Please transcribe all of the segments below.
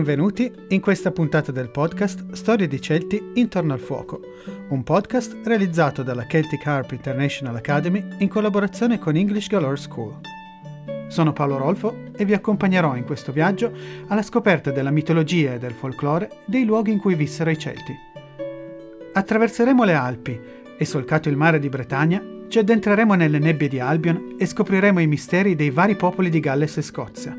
Benvenuti in questa puntata del podcast Storie di Celti intorno al fuoco, un podcast realizzato dalla Celtic Harp International Academy in collaborazione con English Galore School. Sono Paolo Rolfo e vi accompagnerò in questo viaggio alla scoperta della mitologia e del folklore dei luoghi in cui vissero i Celti. Attraverseremo le Alpi e solcato il mare di Bretagna ci addentreremo nelle nebbie di Albion e scopriremo i misteri dei vari popoli di Galles e Scozia.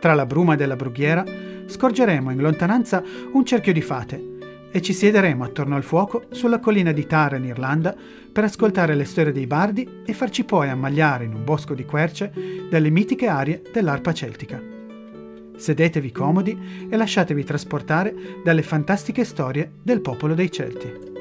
Tra la bruma della brughiera scorgeremo in lontananza un cerchio di fate e ci siederemo attorno al fuoco sulla collina di Tara in Irlanda per ascoltare le storie dei bardi e farci poi ammagliare in un bosco di querce dalle mitiche arie dell'arpa celtica. Sedetevi comodi e lasciatevi trasportare dalle fantastiche storie del popolo dei Celti.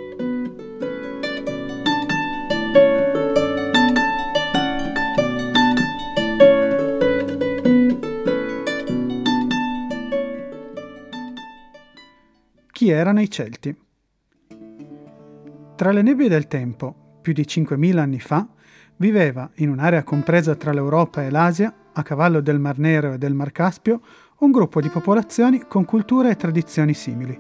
Chi erano i Celti? Tra le nebbie del tempo, più di 5.000 anni fa, viveva, in un'area compresa tra l'Europa e l'Asia, a cavallo del Mar Nero e del Mar Caspio, un gruppo di popolazioni con culture e tradizioni simili.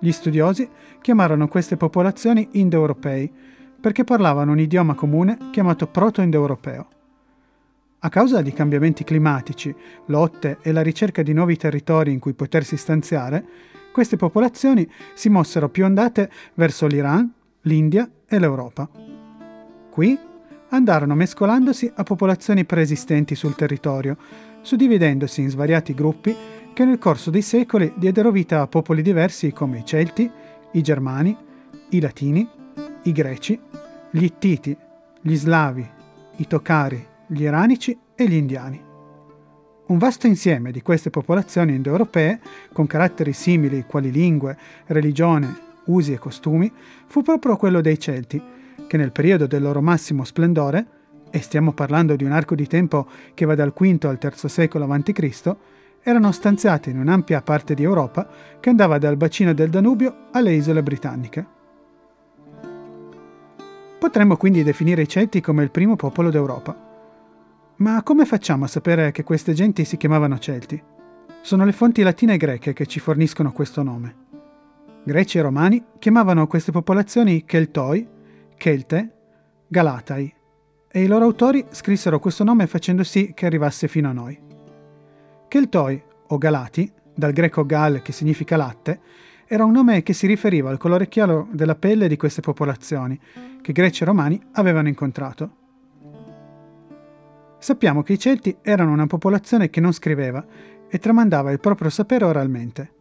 Gli studiosi chiamarono queste popolazioni indoeuropei perché parlavano un idioma comune chiamato proto-indoeuropeo. A causa di cambiamenti climatici, lotte e la ricerca di nuovi territori in cui potersi stanziare, queste popolazioni si mossero più ondate verso l'Iran, l'India e l'Europa. Qui andarono mescolandosi a popolazioni preesistenti sul territorio, suddividendosi in svariati gruppi che nel corso dei secoli diedero vita a popoli diversi come i Celti, i Germani, i Latini, i Greci, gli Ittiti, gli Slavi, i Tocari, gli Iranici e gli Indiani. Un vasto insieme di queste popolazioni indoeuropee, con caratteri simili quali lingue, religione, usi e costumi, fu proprio quello dei Celti, che nel periodo del loro massimo splendore, e stiamo parlando di un arco di tempo che va dal V al III secolo a.C., erano stanziati in un'ampia parte di Europa che andava dal bacino del Danubio alle isole britanniche. Potremmo quindi definire i Celti come il primo popolo d'Europa. Ma come facciamo a sapere che queste genti si chiamavano Celti? Sono le fonti latine e greche che ci forniscono questo nome. Greci e romani chiamavano queste popolazioni Keltoi, Kelte, Galatai, e i loro autori scrissero questo nome facendo sì che arrivasse fino a noi. Keltoi, o Galati, dal greco gal che significa latte, era un nome che si riferiva al colore chiaro della pelle di queste popolazioni, che greci e romani avevano incontrato. Sappiamo che i Celti erano una popolazione che non scriveva e tramandava il proprio sapere oralmente.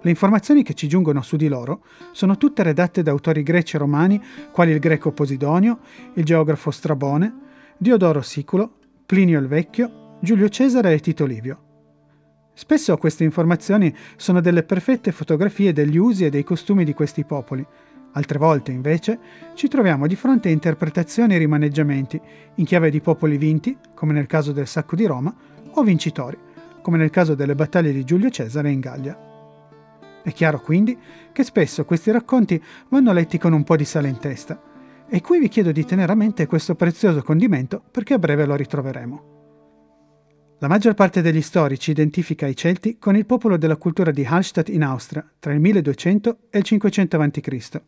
Le informazioni che ci giungono su di loro sono tutte redatte da autori greci e romani quali il greco Posidonio, il geografo Strabone, Diodoro Siculo, Plinio il Vecchio, Giulio Cesare e Tito Livio. Spesso queste informazioni sono delle perfette fotografie degli usi e dei costumi di questi popoli, Altre volte, invece, ci troviamo di fronte a interpretazioni e rimaneggiamenti in chiave di popoli vinti, come nel caso del sacco di Roma, o vincitori, come nel caso delle battaglie di Giulio Cesare in Gallia. È chiaro quindi che spesso questi racconti vanno letti con un po' di sale in testa, e qui vi chiedo di tenere a mente questo prezioso condimento perché a breve lo ritroveremo. La maggior parte degli storici identifica i Celti con il popolo della cultura di Hallstatt in Austria tra il 1200 e il 500 a.C.,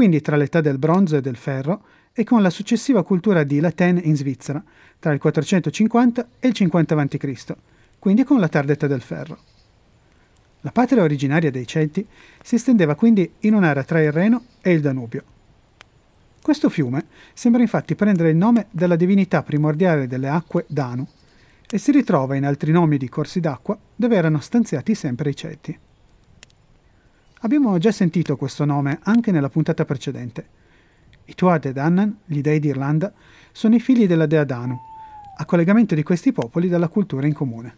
quindi tra l'età del bronzo e del ferro, e con la successiva cultura di Laten in Svizzera, tra il 450 e il 50 a.C., quindi con la tarda età del ferro. La patria originaria dei Celti si estendeva quindi in un'area tra il Reno e il Danubio. Questo fiume sembra infatti prendere il nome dalla divinità primordiale delle acque Danu e si ritrova in altri nomi di corsi d'acqua dove erano stanziati sempre i Celti. Abbiamo già sentito questo nome anche nella puntata precedente. I Tuatha ed Annan, gli dei d'Irlanda, sono i figli della dea Danu, a collegamento di questi popoli dalla cultura in comune.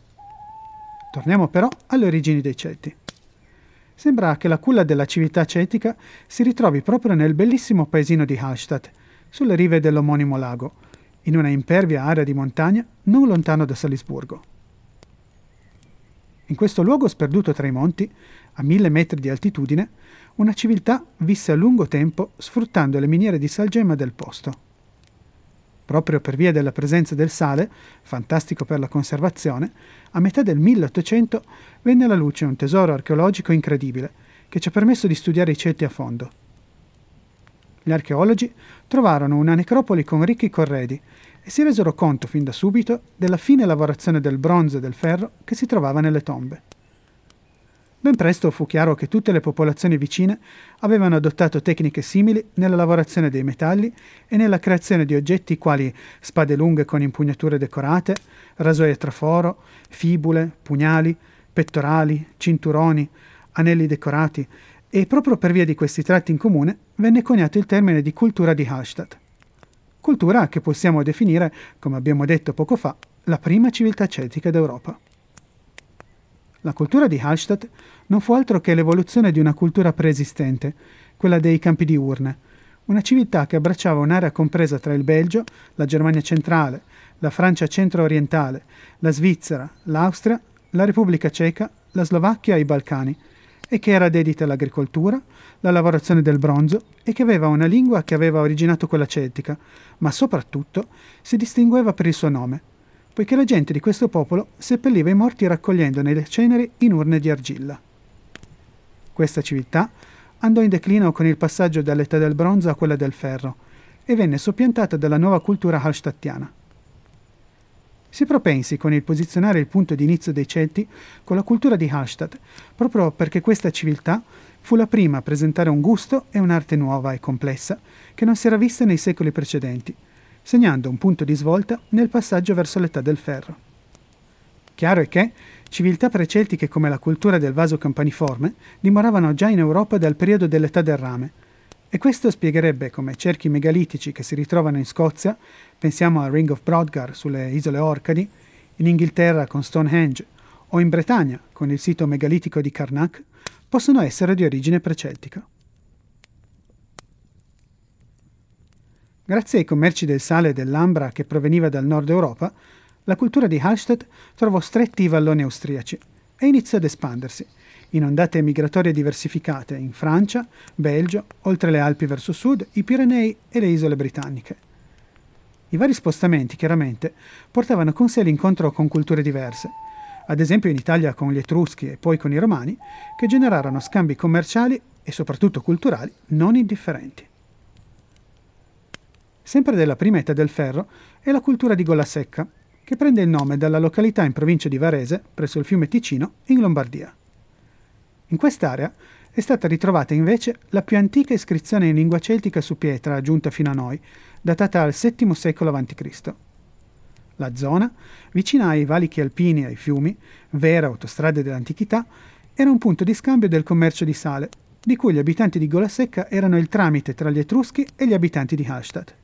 Torniamo però alle origini dei Celti. Sembra che la culla della civiltà celtica si ritrovi proprio nel bellissimo paesino di Hallstatt, sulle rive dell'omonimo lago, in una impervia area di montagna non lontano da Salisburgo. In questo luogo sperduto tra i monti, a mille metri di altitudine, una civiltà visse a lungo tempo sfruttando le miniere di salgemma del posto. Proprio per via della presenza del sale, fantastico per la conservazione, a metà del 1800 venne alla luce un tesoro archeologico incredibile che ci ha permesso di studiare i Celti a fondo. Gli archeologi trovarono una necropoli con ricchi corredi e si resero conto fin da subito della fine lavorazione del bronzo e del ferro che si trovava nelle tombe. Ben presto fu chiaro che tutte le popolazioni vicine avevano adottato tecniche simili nella lavorazione dei metalli e nella creazione di oggetti quali spade lunghe con impugnature decorate, rasoi a traforo, fibule, pugnali, pettorali, cinturoni, anelli decorati e proprio per via di questi tratti in comune venne coniato il termine di cultura di Hallstatt. Cultura che possiamo definire, come abbiamo detto poco fa, la prima civiltà celtica d'Europa. La cultura di Hallstatt non fu altro che l'evoluzione di una cultura preesistente, quella dei campi di urne, una civiltà che abbracciava un'area compresa tra il Belgio, la Germania centrale, la Francia centro-orientale, la Svizzera, l'Austria, la Repubblica Ceca, la Slovacchia e i Balcani, e che era dedita all'agricoltura, alla lavorazione del bronzo e che aveva una lingua che aveva originato quella celtica, ma soprattutto si distingueva per il suo nome, poiché la gente di questo popolo seppelliva i morti raccogliendone le ceneri in urne di argilla. Questa civiltà andò in declino con il passaggio dall'età del bronzo a quella del ferro e venne soppiantata dalla nuova cultura hallstattiana. Si propensi con il posizionare il punto di inizio dei Celti con la cultura di Hallstatt, proprio perché questa civiltà fu la prima a presentare un gusto e un'arte nuova e complessa che non si era vista nei secoli precedenti, segnando un punto di svolta nel passaggio verso l'età del ferro. Chiaro è che civiltà preceltiche come la cultura del vaso campaniforme dimoravano già in Europa dal periodo dell'età del rame, e questo spiegherebbe come cerchi megalitici che si ritrovano in Scozia, pensiamo al Ring of Brodgar sulle isole Orcadi, in Inghilterra con Stonehenge o in Bretagna con il sito megalitico di Karnak, possono essere di origine preceltica. Grazie ai commerci del sale e dell'ambra che proveniva dal nord Europa, la cultura di Hallstatt trovò stretti i valloni austriaci e iniziò ad espandersi, in ondate migratorie diversificate in Francia, Belgio, oltre le Alpi verso sud, i Pirenei e le isole britanniche. I vari spostamenti, chiaramente, portavano con sé l'incontro con culture diverse, ad esempio in Italia con gli Etruschi e poi con i Romani, che generarono scambi commerciali e soprattutto culturali non indifferenti. Sempre della prima età del ferro è la cultura di Gola Secca, che prende il nome dalla località in provincia di Varese, presso il fiume Ticino, in Lombardia. In quest'area è stata ritrovata invece la più antica iscrizione in lingua celtica su pietra giunta fino a noi, datata al VII secolo a.C. La zona, vicina ai valichi alpini e ai fiumi, vera autostrada dell'antichità, era un punto di scambio del commercio di sale, di cui gli abitanti di Gola Secca erano il tramite tra gli Etruschi e gli abitanti di Hallstatt.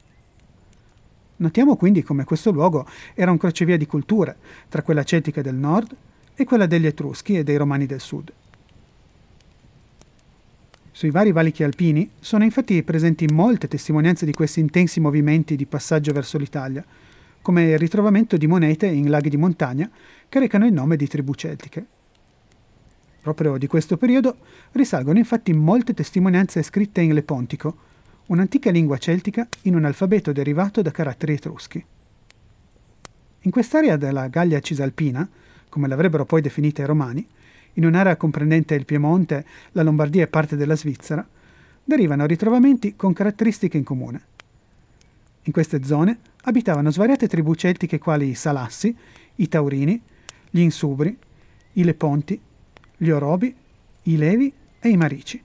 Notiamo quindi come questo luogo era un crocevia di culture, tra quella celtica del nord e quella degli Etruschi e dei Romani del sud. Sui vari valichi alpini sono infatti presenti molte testimonianze di questi intensi movimenti di passaggio verso l'Italia, come il ritrovamento di monete in laghi di montagna che recano il nome di tribù celtiche. Proprio di questo periodo risalgono infatti molte testimonianze scritte in Lepontico, un'antica lingua celtica in un alfabeto derivato da caratteri etruschi. In quest'area della Gallia Cisalpina, come l'avrebbero poi definita i romani, in un'area comprendente il Piemonte, la Lombardia e parte della Svizzera, derivano ritrovamenti con caratteristiche in comune. In queste zone abitavano svariate tribù celtiche quali i Salassi, i Taurini, gli Insubri, i Leponti, gli Orobi, i Levi e i Marici.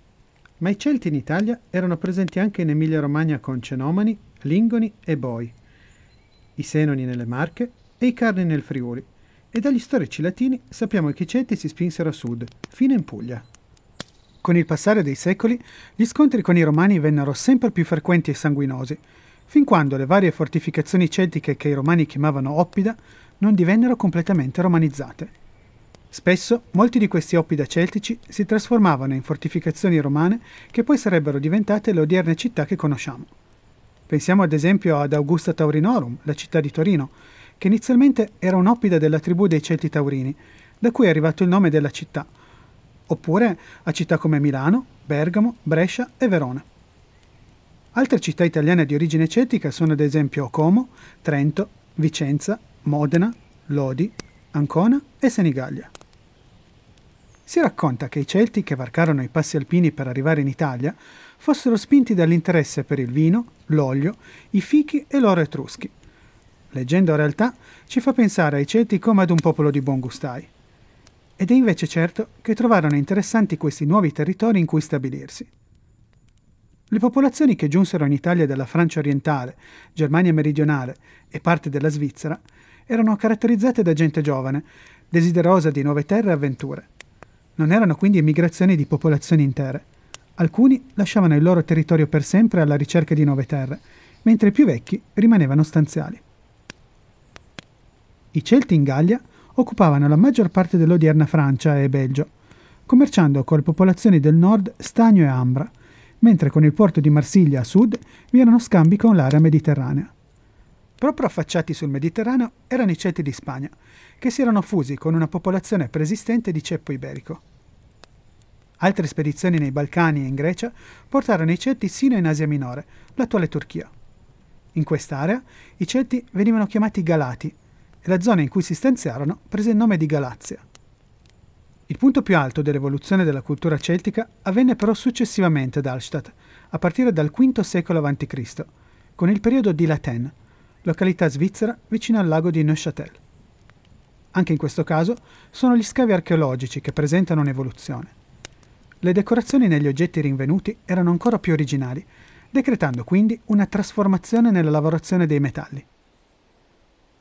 Ma i Celti in Italia erano presenti anche in Emilia-Romagna con Cenomani, Lingoni e Boi, i Senoni nelle Marche e i Carni nel Friuli, e dagli storici latini sappiamo che i Celti si spinsero a sud, fino in Puglia. Con il passare dei secoli, gli scontri con i Romani vennero sempre più frequenti e sanguinosi, fin quando le varie fortificazioni celtiche che i Romani chiamavano Oppida non divennero completamente romanizzate. Spesso molti di questi oppida celtici si trasformavano in fortificazioni romane che poi sarebbero diventate le odierne città che conosciamo. Pensiamo ad esempio ad Augusta Taurinorum, la città di Torino, che inizialmente era un'oppida della tribù dei Celti Taurini, da cui è arrivato il nome della città, oppure a città come Milano, Bergamo, Brescia e Verona. Altre città italiane di origine celtica sono ad esempio Como, Trento, Vicenza, Modena, Lodi, Ancona e Senigallia. Si racconta che i Celti che varcarono i passi alpini per arrivare in Italia fossero spinti dall'interesse per il vino, l'olio, i fichi e l'oro etruschi. Leggendo realtà ci fa pensare ai Celti come ad un popolo di buon gustai. Ed è invece certo che trovarono interessanti questi nuovi territori in cui stabilirsi. Le popolazioni che giunsero in Italia dalla Francia orientale, Germania meridionale e parte della Svizzera erano caratterizzate da gente giovane, desiderosa di nuove terre e avventure. Non erano quindi emigrazioni di popolazioni intere. Alcuni lasciavano il loro territorio per sempre alla ricerca di nuove terre, mentre i più vecchi rimanevano stanziali. I Celti in Gallia occupavano la maggior parte dell'odierna Francia e Belgio, commerciando con le popolazioni del nord Stagno e Ambra, mentre con il porto di Marsiglia a sud vi erano scambi con l'area mediterranea. Proprio affacciati sul Mediterraneo erano i Celti di Spagna, che si erano fusi con una popolazione preesistente di ceppo iberico. Altre spedizioni nei Balcani e in Grecia portarono i Celti sino in Asia Minore, l'attuale Turchia. In quest'area i Celti venivano chiamati Galati e la zona in cui si stanziarono prese il nome di Galazia. Il punto più alto dell'evoluzione della cultura celtica avvenne però successivamente ad Alstadt, a partire dal V secolo a.C., con il periodo di Laten, località svizzera vicino al lago di Neuchâtel. Anche in questo caso sono gli scavi archeologici che presentano un'evoluzione. Le decorazioni negli oggetti rinvenuti erano ancora più originali, decretando quindi una trasformazione nella lavorazione dei metalli.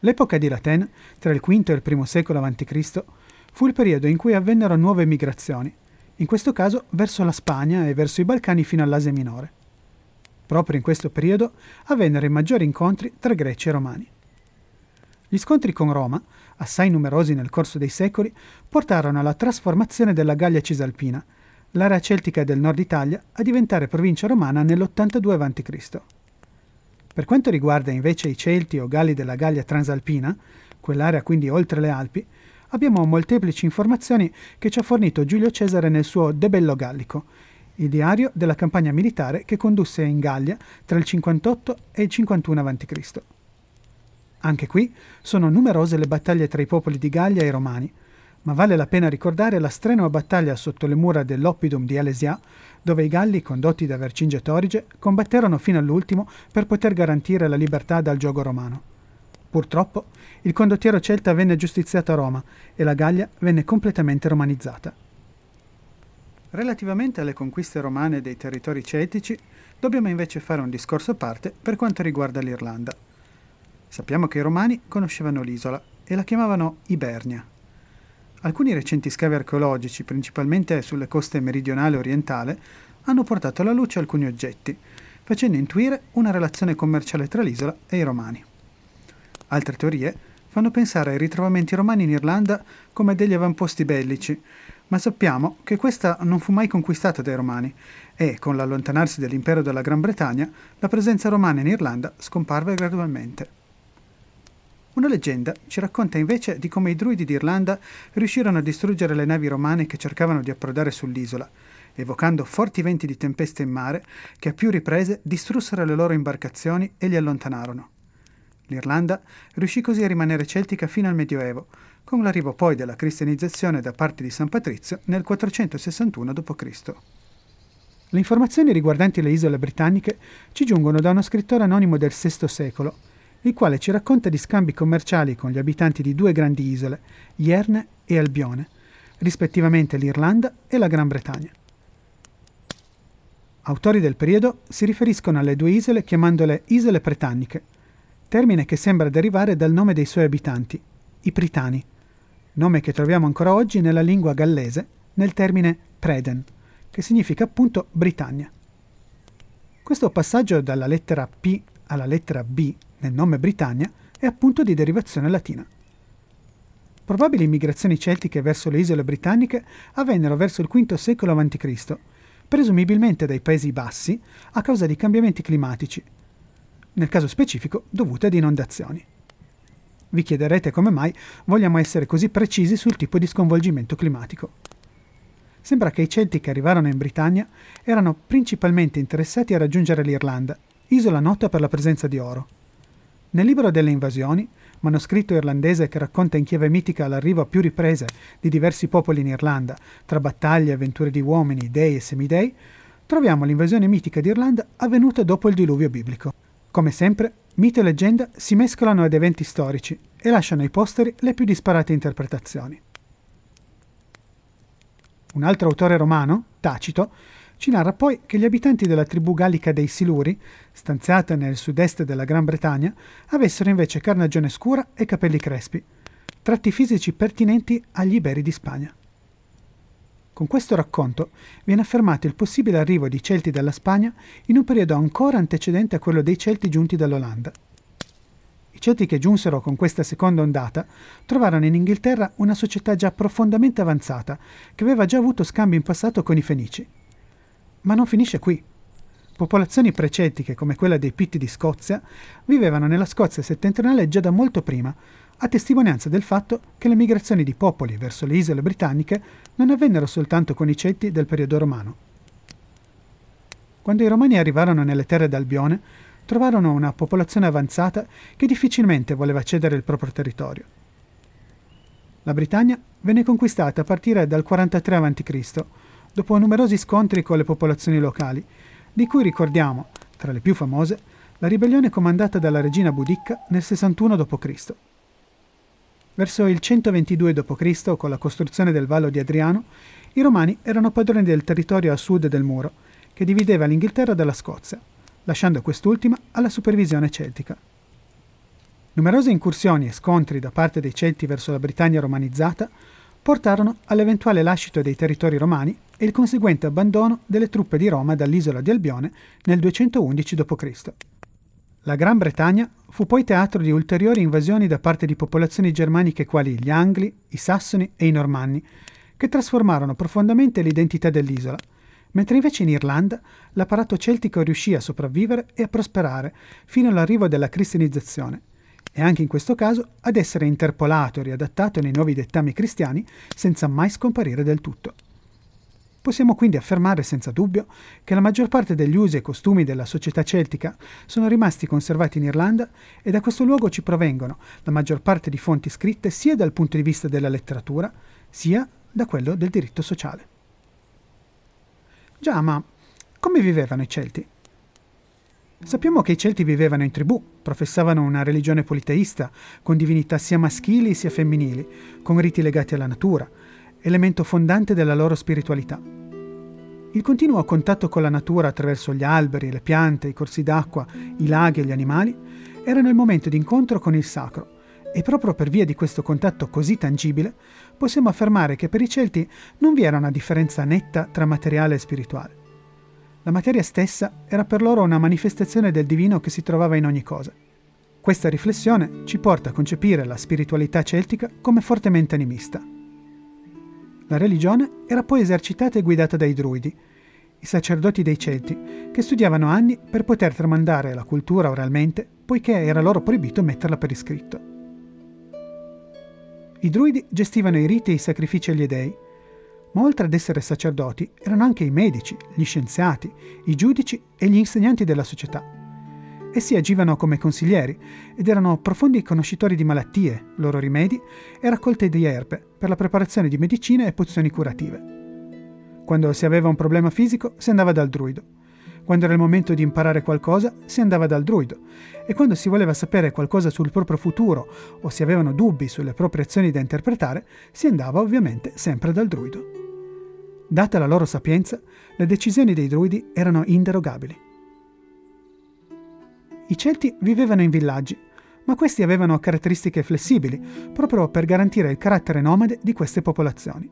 L'epoca di Laten, tra il V e il I secolo a.C., fu il periodo in cui avvennero nuove migrazioni, in questo caso verso la Spagna e verso i Balcani fino all'Asia minore. Proprio in questo periodo avvennero i maggiori incontri tra greci e romani. Gli scontri con Roma, assai numerosi nel corso dei secoli, portarono alla trasformazione della Gallia Cisalpina, l'area celtica del nord Italia, a diventare provincia romana nell'82 a.C. Per quanto riguarda invece i Celti o Galli della Gallia Transalpina, quell'area quindi oltre le Alpi, abbiamo molteplici informazioni che ci ha fornito Giulio Cesare nel suo De Bello Gallico, il diario della campagna militare che condusse in Gallia tra il 58 e il 51 a.C. Anche qui sono numerose le battaglie tra i popoli di Gallia e i Romani, ma vale la pena ricordare la strenua battaglia sotto le mura dell'Oppidum di Alesia, dove i Galli, condotti da Vercingetorige, combatterono fino all'ultimo per poter garantire la libertà dal gioco romano. Purtroppo, il condottiero celta venne giustiziato a Roma e la Gallia venne completamente romanizzata. Relativamente alle conquiste romane dei territori celtici, dobbiamo invece fare un discorso a parte per quanto riguarda l'Irlanda. Sappiamo che i romani conoscevano l'isola e la chiamavano Ibernia. Alcuni recenti scavi archeologici, principalmente sulle coste meridionale e orientale, hanno portato alla luce alcuni oggetti, facendo intuire una relazione commerciale tra l'isola e i romani. Altre teorie fanno pensare ai ritrovamenti romani in Irlanda come degli avamposti bellici, ma sappiamo che questa non fu mai conquistata dai romani e, con l'allontanarsi dell'impero della Gran Bretagna, la presenza romana in Irlanda scomparve gradualmente. Una leggenda ci racconta invece di come i druidi d'Irlanda riuscirono a distruggere le navi romane che cercavano di approdare sull'isola, evocando forti venti di tempesta in mare che a più riprese distrussero le loro imbarcazioni e li allontanarono. L'Irlanda riuscì così a rimanere celtica fino al Medioevo, con l'arrivo poi della cristianizzazione da parte di San Patrizio nel 461 d.C. Le informazioni riguardanti le isole britanniche ci giungono da uno scrittore anonimo del VI secolo, il quale ci racconta di scambi commerciali con gli abitanti di due grandi isole, Ierne e Albione, rispettivamente l'Irlanda e la Gran Bretagna. Autori del periodo si riferiscono alle due isole chiamandole isole britanniche, termine che sembra derivare dal nome dei suoi abitanti, i Pritani, nome che troviamo ancora oggi nella lingua gallese nel termine Preden, che significa appunto Britannia. Questo passaggio dalla lettera P alla lettera B nel nome Britannia è appunto di derivazione latina. Probabili immigrazioni celtiche verso le isole britanniche avvennero verso il V secolo a.C., presumibilmente dai Paesi Bassi a causa di cambiamenti climatici, nel caso specifico dovute ad inondazioni. Vi chiederete come mai vogliamo essere così precisi sul tipo di sconvolgimento climatico. Sembra che i Celti che arrivarono in Britannia erano principalmente interessati a raggiungere l'Irlanda, isola nota per la presenza di oro. Nel libro delle invasioni, manoscritto irlandese che racconta in chiave mitica l'arrivo a più riprese di diversi popoli in Irlanda, tra battaglie, avventure di uomini, dei e semidei, troviamo l'invasione mitica d'Irlanda avvenuta dopo il diluvio biblico. Come sempre, mito e leggenda si mescolano ad eventi storici e lasciano ai posteri le più disparate interpretazioni. Un altro autore romano, Tacito, ci narra poi che gli abitanti della tribù gallica dei Siluri, stanziata nel sud-est della Gran Bretagna, avessero invece carnagione scura e capelli crespi, tratti fisici pertinenti agli iberi di Spagna. Con questo racconto viene affermato il possibile arrivo di Celti dalla Spagna in un periodo ancora antecedente a quello dei Celti giunti dall'Olanda. Celti che giunsero con questa seconda ondata trovarono in Inghilterra una società già profondamente avanzata, che aveva già avuto scambi in passato con i Fenici. Ma non finisce qui. Popolazioni preceltiche come quella dei Pitti di Scozia vivevano nella Scozia settentrionale già da molto prima, a testimonianza del fatto che le migrazioni di popoli verso le isole britanniche non avvennero soltanto con i Celti del periodo romano. Quando i Romani arrivarono nelle terre d'Albione, trovarono una popolazione avanzata che difficilmente voleva cedere il proprio territorio. La Britannia venne conquistata a partire dal 43 a.C., dopo numerosi scontri con le popolazioni locali, di cui ricordiamo, tra le più famose, la ribellione comandata dalla regina Budicca nel 61 d.C. Verso il 122 d.C., con la costruzione del Vallo di Adriano, i Romani erano padroni del territorio a sud del muro, che divideva l'Inghilterra dalla Scozia lasciando quest'ultima alla supervisione celtica. Numerose incursioni e scontri da parte dei Celti verso la Britannia romanizzata portarono all'eventuale lascito dei territori romani e il conseguente abbandono delle truppe di Roma dall'isola di Albione nel 211 d.C. La Gran Bretagna fu poi teatro di ulteriori invasioni da parte di popolazioni germaniche quali gli Angli, i Sassoni e i Normanni, che trasformarono profondamente l'identità dell'isola, mentre invece in Irlanda l'apparato celtico riuscì a sopravvivere e a prosperare fino all'arrivo della cristianizzazione e anche in questo caso ad essere interpolato e riadattato nei nuovi dettami cristiani senza mai scomparire del tutto. Possiamo quindi affermare senza dubbio che la maggior parte degli usi e costumi della società celtica sono rimasti conservati in Irlanda e da questo luogo ci provengono la maggior parte di fonti scritte sia dal punto di vista della letteratura sia da quello del diritto sociale. Già, ma come vivevano i Celti? Sappiamo che i Celti vivevano in tribù, professavano una religione politeista, con divinità sia maschili sia femminili, con riti legati alla natura, elemento fondante della loro spiritualità. Il continuo contatto con la natura attraverso gli alberi, le piante, i corsi d'acqua, i laghi e gli animali erano il momento di incontro con il sacro, e proprio per via di questo contatto così tangibile possiamo affermare che per i Celti non vi era una differenza netta tra materiale e spirituale. La materia stessa era per loro una manifestazione del divino che si trovava in ogni cosa. Questa riflessione ci porta a concepire la spiritualità celtica come fortemente animista. La religione era poi esercitata e guidata dai druidi, i sacerdoti dei Celti, che studiavano anni per poter tramandare la cultura oralmente, poiché era loro proibito metterla per iscritto. I druidi gestivano i riti e i sacrifici agli dei, ma oltre ad essere sacerdoti erano anche i medici, gli scienziati, i giudici e gli insegnanti della società. Essi agivano come consiglieri ed erano profondi conoscitori di malattie, loro rimedi e raccolte di erbe per la preparazione di medicine e pozioni curative. Quando si aveva un problema fisico si andava dal druido quando era il momento di imparare qualcosa, si andava dal druido e quando si voleva sapere qualcosa sul proprio futuro o si avevano dubbi sulle proprie azioni da interpretare, si andava ovviamente sempre dal druido. Data la loro sapienza, le decisioni dei druidi erano inderogabili. I Celti vivevano in villaggi, ma questi avevano caratteristiche flessibili, proprio per garantire il carattere nomade di queste popolazioni.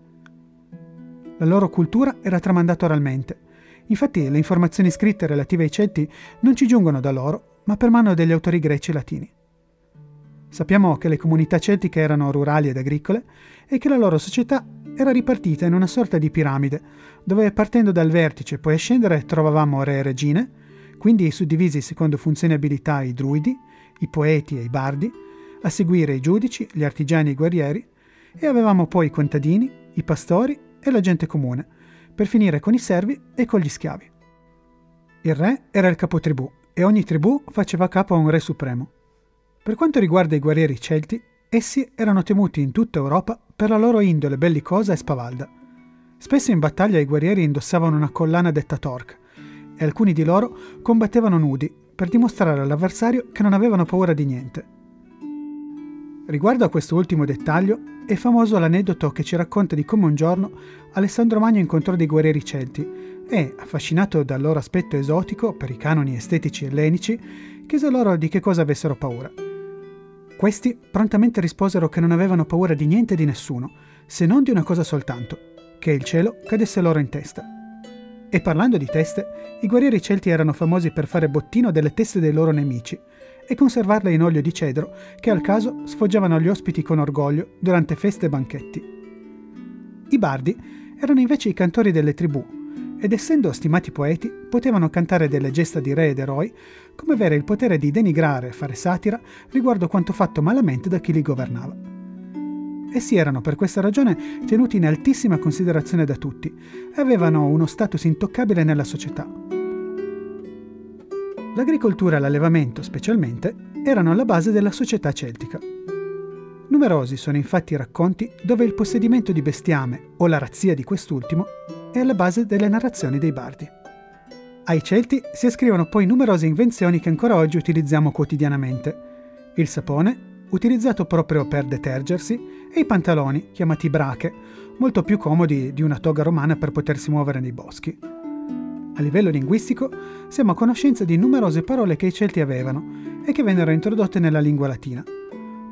La loro cultura era tramandata oralmente, Infatti le informazioni scritte relative ai Celti non ci giungono da loro, ma per mano degli autori greci e latini. Sappiamo che le comunità celtiche erano rurali ed agricole e che la loro società era ripartita in una sorta di piramide, dove partendo dal vertice poi a scendere trovavamo re e regine, quindi suddivisi secondo funzioni e abilità i druidi, i poeti e i bardi, a seguire i giudici, gli artigiani e i guerrieri, e avevamo poi i contadini, i pastori e la gente comune, per finire con i servi e con gli schiavi. Il re era il capotribù e ogni tribù faceva capo a un re supremo. Per quanto riguarda i guerrieri celti, essi erano temuti in tutta Europa per la loro indole bellicosa e spavalda. Spesso in battaglia i guerrieri indossavano una collana detta torque e alcuni di loro combattevano nudi per dimostrare all'avversario che non avevano paura di niente. Riguardo a questo ultimo dettaglio, è famoso l'aneddoto che ci racconta di come un giorno Alessandro Magno incontrò dei guerrieri celti e, affascinato dal loro aspetto esotico per i canoni estetici ellenici, chiese loro di che cosa avessero paura. Questi prontamente risposero che non avevano paura di niente e di nessuno, se non di una cosa soltanto, che il cielo cadesse loro in testa. E parlando di teste, i guerrieri celti erano famosi per fare bottino delle teste dei loro nemici, e conservarle in olio di cedro che al caso sfoggiavano gli ospiti con orgoglio durante feste e banchetti. I bardi erano invece i cantori delle tribù ed essendo stimati poeti potevano cantare delle gesta di re ed eroi come avere il potere di denigrare e fare satira riguardo quanto fatto malamente da chi li governava. Essi erano per questa ragione tenuti in altissima considerazione da tutti e avevano uno status intoccabile nella società. L'agricoltura e l'allevamento, specialmente, erano alla base della società celtica. Numerosi sono infatti i racconti dove il possedimento di bestiame o la razzia di quest'ultimo è alla base delle narrazioni dei bardi. Ai Celti si ascrivono poi numerose invenzioni che ancora oggi utilizziamo quotidianamente. Il sapone, utilizzato proprio per detergersi, e i pantaloni, chiamati brache, molto più comodi di una toga romana per potersi muovere nei boschi. A livello linguistico siamo a conoscenza di numerose parole che i Celti avevano e che vennero introdotte nella lingua latina.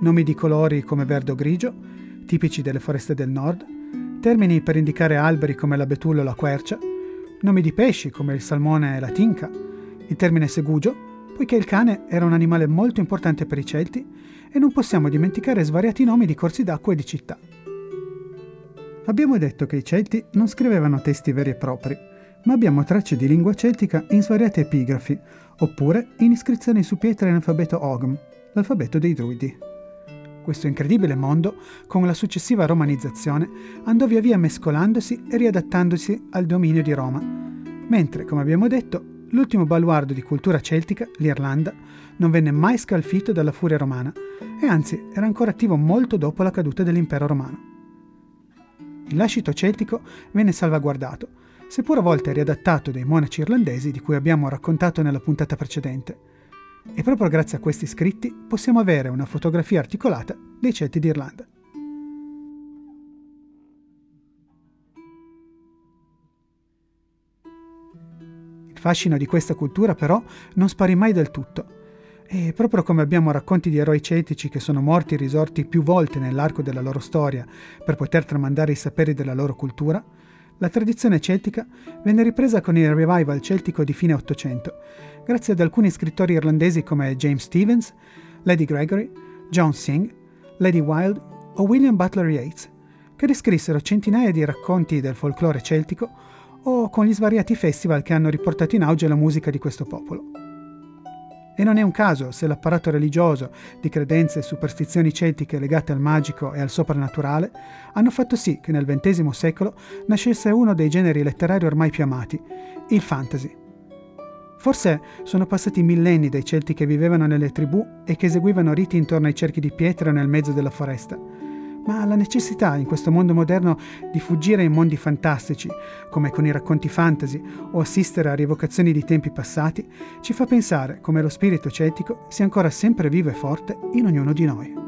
Nomi di colori come verde o grigio, tipici delle foreste del nord, termini per indicare alberi come la betulla o la quercia, nomi di pesci come il salmone e la tinca, il termine segugio, poiché il cane era un animale molto importante per i Celti e non possiamo dimenticare svariati nomi di corsi d'acqua e di città. Abbiamo detto che i Celti non scrivevano testi veri e propri, ma abbiamo tracce di lingua celtica in svariate epigrafi, oppure in iscrizioni su pietre in alfabeto Ogm, l'alfabeto dei druidi. Questo incredibile mondo, con la successiva romanizzazione, andò via via mescolandosi e riadattandosi al dominio di Roma, mentre, come abbiamo detto, l'ultimo baluardo di cultura celtica, l'Irlanda, non venne mai scalfito dalla furia romana e anzi era ancora attivo molto dopo la caduta dell'impero romano. Il lascito celtico venne salvaguardato, seppur a volte riadattato dai monaci irlandesi di cui abbiamo raccontato nella puntata precedente. E proprio grazie a questi scritti possiamo avere una fotografia articolata dei Celti d'Irlanda. Il fascino di questa cultura però non sparì mai del tutto. E proprio come abbiamo racconti di eroi celtici che sono morti e risorti più volte nell'arco della loro storia per poter tramandare i saperi della loro cultura, la tradizione celtica venne ripresa con il revival celtico di fine Ottocento, grazie ad alcuni scrittori irlandesi come James Stevens, Lady Gregory, John Singh, Lady Wilde o William Butler Yeats, che descrissero centinaia di racconti del folklore celtico o con gli svariati festival che hanno riportato in auge la musica di questo popolo. E non è un caso se l'apparato religioso di credenze e superstizioni celtiche legate al magico e al soprannaturale hanno fatto sì che nel XX secolo nascesse uno dei generi letterari ormai più amati, il fantasy. Forse sono passati millenni dai celti che vivevano nelle tribù e che eseguivano riti intorno ai cerchi di pietra nel mezzo della foresta ma la necessità in questo mondo moderno di fuggire in mondi fantastici, come con i racconti fantasy, o assistere a rievocazioni di tempi passati, ci fa pensare come lo spirito celtico sia ancora sempre vivo e forte in ognuno di noi.